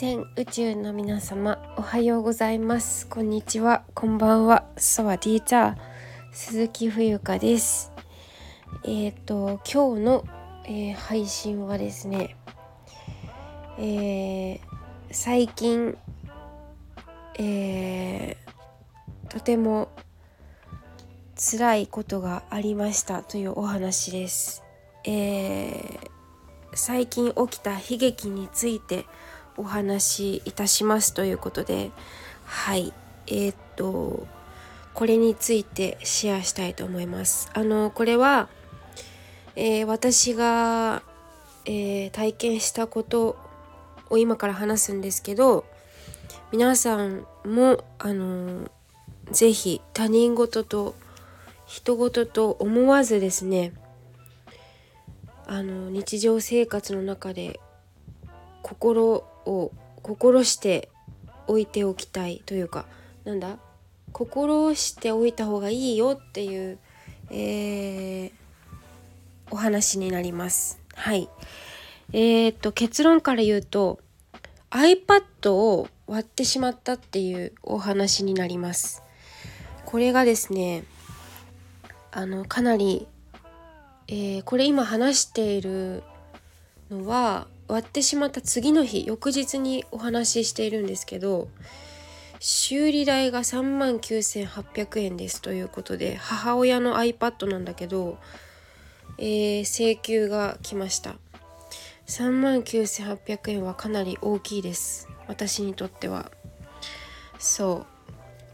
全宇宙の皆様おはようございます。こんにちは。こんばんは。サワディーチャー鈴木冬香です。えっ、ー、と今日の、えー、配信はですねえー、最近えとても辛いことがありましたというお話です。えー、最近起きた悲劇についてお話しいたしますということではいえー、っとこれについてシェアしたいと思います。あのこれは、えー、私が、えー、体験したことを今から話すんですけど皆さんもあの是非他人事と人事と思わずですねあの日常生活の中で心を心しておいておきたいというかなんだ？心しておいた方がいいよっていう、えー、お話になります。はい。えー、っと結論から言うと iPad を割ってしまったっていうお話になります。これがですねあのかなり、えー、これ今話しているのは割ってしまった次の日翌日にお話ししているんですけど修理代が3万9800円ですということで母親の iPad なんだけど、えー、請求が来ました。3万9800円はかなり大きいです。私にとっては。そう。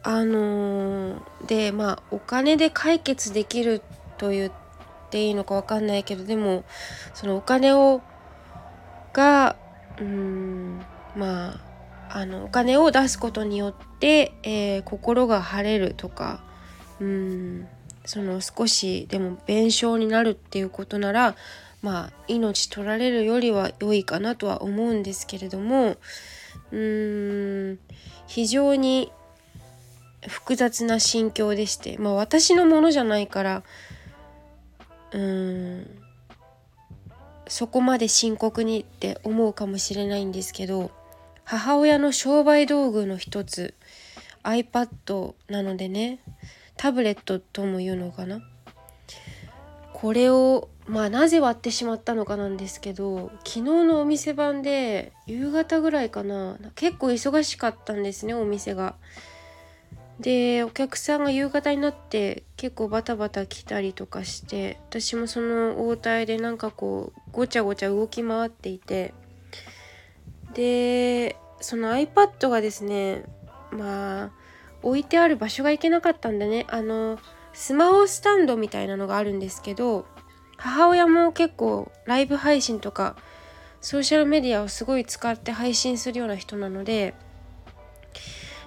あのー、でまあお金で解決できると言っていいのか分かんないけどでもそのお金をがうんまああのお金を出すことによって、えー、心が晴れるとかうんその少しでも弁償になるっていうことならまあ命取られるよりは良いかなとは思うんですけれどもうーん非常に複雑な心境でしてまあ私のものじゃないからうーんそこまで深刻にって思うかもしれないんですけど母親の商売道具の一つ iPad なのでねタブレットとも言うのかなこれをまあなぜ割ってしまったのかなんですけど昨日のお店番で夕方ぐらいかな結構忙しかったんですねお店が。でお客さんが夕方になって結構バタバタ来たりとかして私もその応対でなんかこうごちゃごちゃ動き回っていてでその iPad がですねまあ置いてある場所が行けなかったんでねあのスマホスタンドみたいなのがあるんですけど母親も結構ライブ配信とかソーシャルメディアをすごい使って配信するような人なので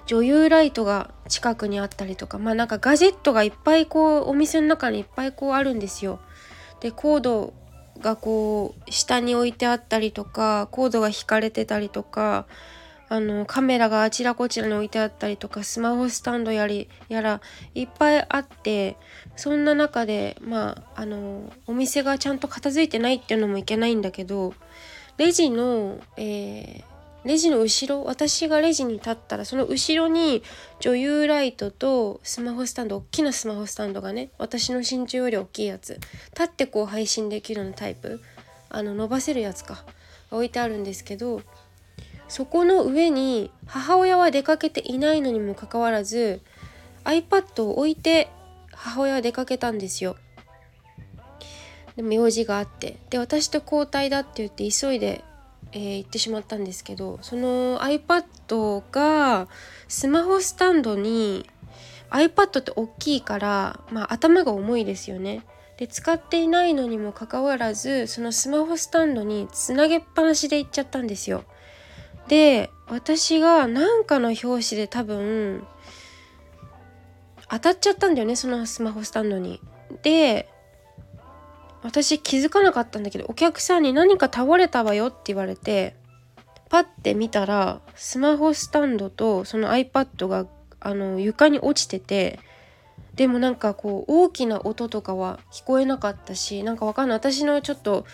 女優ライトが近くにあったりとかまあなんかガジェットがいっぱいこうお店の中にいっぱいこうあるんですよ。でコードがこう下に置いてあったりとかコードが引かれてたりとかあのカメラがあちらこちらに置いてあったりとかスマホスタンドやりやらいっぱいあってそんな中でまああのお店がちゃんと片付いてないっていうのもいけないんだけどレジの、えーレジの後ろ私がレジに立ったらその後ろに女優ライトとスマホスタンド大きなスマホスタンドがね私の身長より大きいやつ立ってこう配信できるようなタイプあの伸ばせるやつか置いてあるんですけどそこの上に母親は出かけていないのにもかかわらず iPad を置いて母親は出かけたんですよ。でも用事があってで私と交代だって言って急いでえー、行ってしまったんですけどその iPad がスマホスタンドに iPad って大きいから、まあ、頭が重いですよね。で使っていないのにもかかわらずそのスマホスタンドにつなげっぱなしで行っちゃったんですよ。で私が何かの表紙で多分当たっちゃったんだよねそのスマホスタンドに。で私気づかなかったんだけどお客さんに何か倒れたわよって言われてパッて見たらスマホスタンドとその iPad があの床に落ちててでもなんかこう大きな音とかは聞こえなかったしなんかわかんない。私のちょっと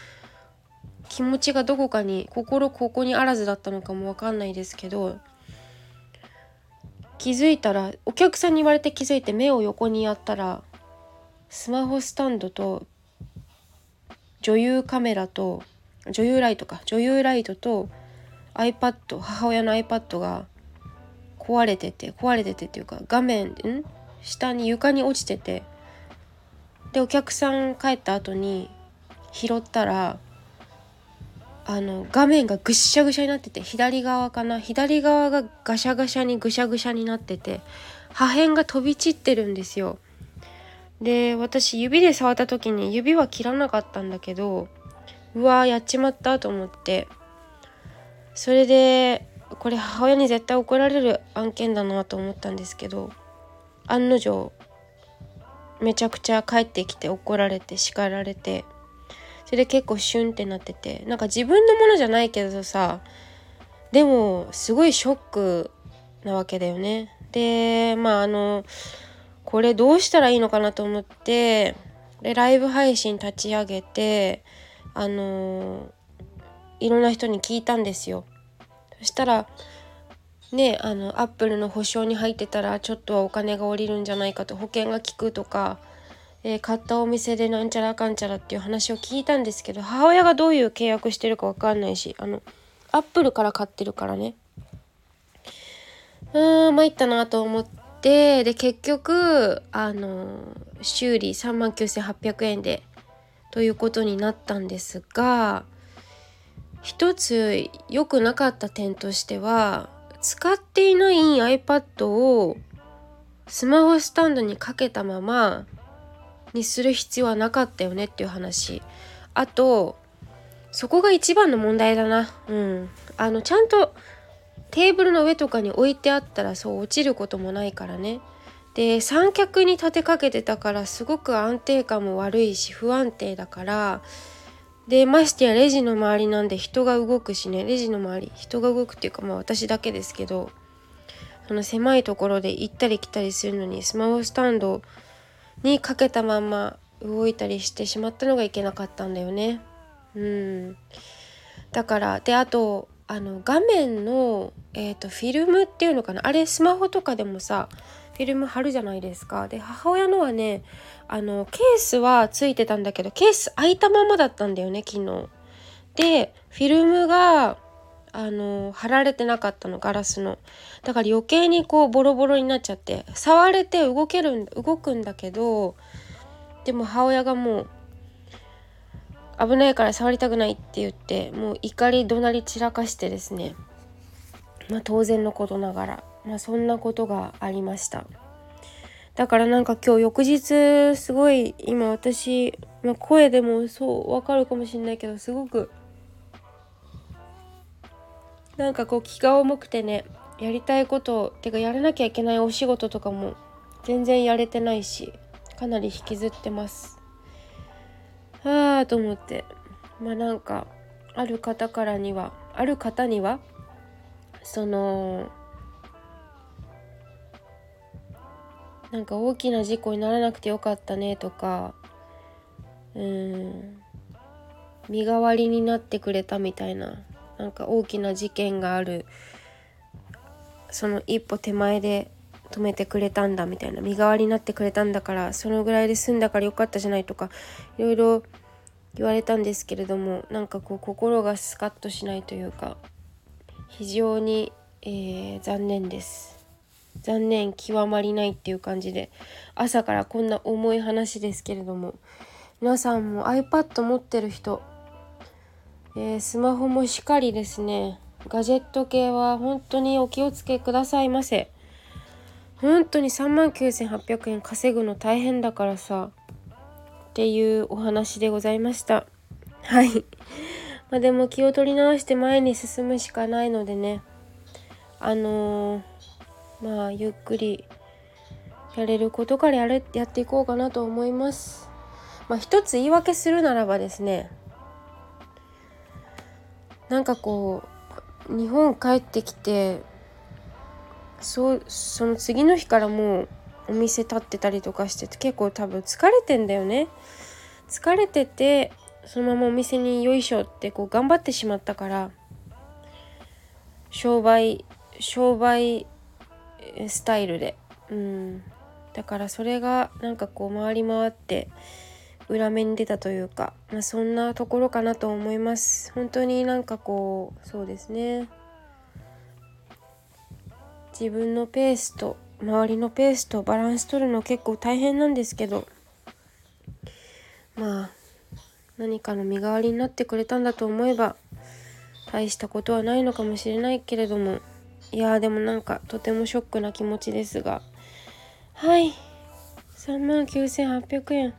気持ちがどこかに心ここにあらずだったのかもわかんないですけど気づいたらお客さんに言われて気づいて目を横にやったらスマホスタンドと女優カメラと女優ライトか女優ライトと iPad 母親の iPad が壊れてて壊れててっていうか画面ん？下に床に落ちててでお客さん帰った後に拾ったらあの画面がぐしゃぐしゃになってて左側かな左側がガシャガシャにぐしゃぐしゃになってて破片が飛び散ってるんですよ。で私指で触った時に指は切らなかったんだけどうわーやっちまったと思ってそれでこれ母親に絶対怒られる案件だなと思ったんですけど案の定めちゃくちゃ帰ってきて怒られて叱られてそれで結構シュンってなっててなんか自分のものじゃないけどさでもすごいショックなわけだよね。でまああのこれどうしたらいいのかなと思ってでライブ配信立ち上げてあのいろんな人に聞いたんですよ。そしたらねあのアップルの保証に入ってたらちょっとはお金が下りるんじゃないかと保険が効くとか、えー、買ったお店でなんちゃらかんちゃらっていう話を聞いたんですけど母親がどういう契約してるか分かんないしあのアップルから買ってるからねうーん参ったなと思ってで結局あの修理3万9800円でということになったんですが一つ良くなかった点としては使っていない iPad をスマホスタンドにかけたままにする必要はなかったよねっていう話。あとそこが一番の問題だな。うん。あのちゃんとテーブルの上とかに置いてあったらそう落ちることもないからね。で三脚に立てかけてたからすごく安定感も悪いし不安定だから。でましてやレジの周りなんで人が動くしね。レジの周り人が動くっていうかまあ私だけですけどその狭いところで行ったり来たりするのにスマホスタンドにかけたまんま動いたりしてしまったのがいけなかったんだよね。うん、だからであとあの画面の、えーと、フィルムっていうのかな？あれスマホとかでもさフィルム貼るじゃないですか。で母親のはねあのケースはついてたんだけどケース開いたままだったんだよね昨日。でフィルムがあの貼られてなかったのガラスの。だから余計にこうボロボロになっちゃって触れて動ける動くんだけどでも母親がもう危ないから触りたくないって言ってもう怒り怒鳴り散らかしてですね。まあ当然のことながらまあそんなことがありました。だからなんか今日翌日すごい今私、まあ、声でもそうわかるかもしんないけどすごくなんかこう気が重くてねやりたいことてかやらなきゃいけないお仕事とかも全然やれてないしかなり引きずってます。ああと思って。まあなんかある方からにはある方にはそのなんか大きな事故にならなくてよかったねとかうん身代わりになってくれたみたいななんか大きな事件があるその一歩手前で止めてくれたんだみたいな身代わりになってくれたんだからそのぐらいで済んだからよかったじゃないとかいろいろ言われたんですけれどもなんかこう心がスカッとしないというか非常に、えー、残念です。残念極まりないっていう感じで朝からこんな重い話ですけれども皆さんも iPad 持ってる人、えー、スマホもしっかりですねガジェット系は本当にお気をつけくださいませ本当に3万9800円稼ぐの大変だからさっていうお話でございました。はい。まあでも気を取り直して前に進むしかないのでね。あのーまあゆっくりやれることからやれやっていこうかなと思います。まあ一つ言い訳するならばですね。なんかこう日本帰ってきてそうその次の日からもうお店立ってたりとかしてて結構多分疲れてんだよね。疲れててそのままお店によいしょってこう頑張ってしまったから商売商売スタイルで。うん。だからそれがなんかこう回り回って裏目に出たというか、まあ、そんなところかなと思います。本当になんかこうそうですね。自分のペースと周りのペースとバランス取るの結構大変なんですけどまあ何かの身代わりになってくれたんだと思えば大したことはないのかもしれないけれどもいやでもなんかとてもショックな気持ちですがはい3万9800円。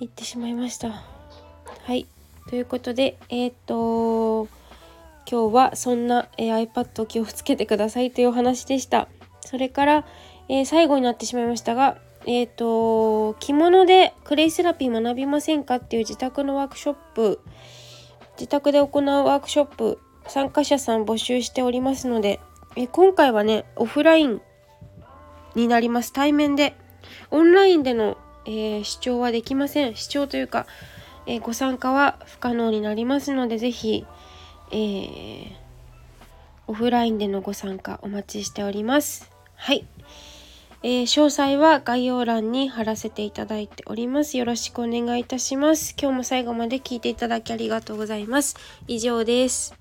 いってしまいました。はいということでえっ、と今日はそんな、え、iPad を気をつけてくださいというお話でした。それから、えー、最後になってしまいましたがえっ、ー、と着物でクレイセラピー学びませんかっていう自宅のワークショップ自宅で行うワークショップ参加者さん募集しておりますので、え今回はねオフラインになります。対面でオンラインでのえー、視聴はできません。視聴というか、えー、ご参加は不可能になりますので是非、えー、オフラインでのご参加お待ちしております。はい。えー、詳細は概要欄に貼らせていただいております。よろしくお願いいたします。今日も最後まで聞いていただきありがとうございます。以上です。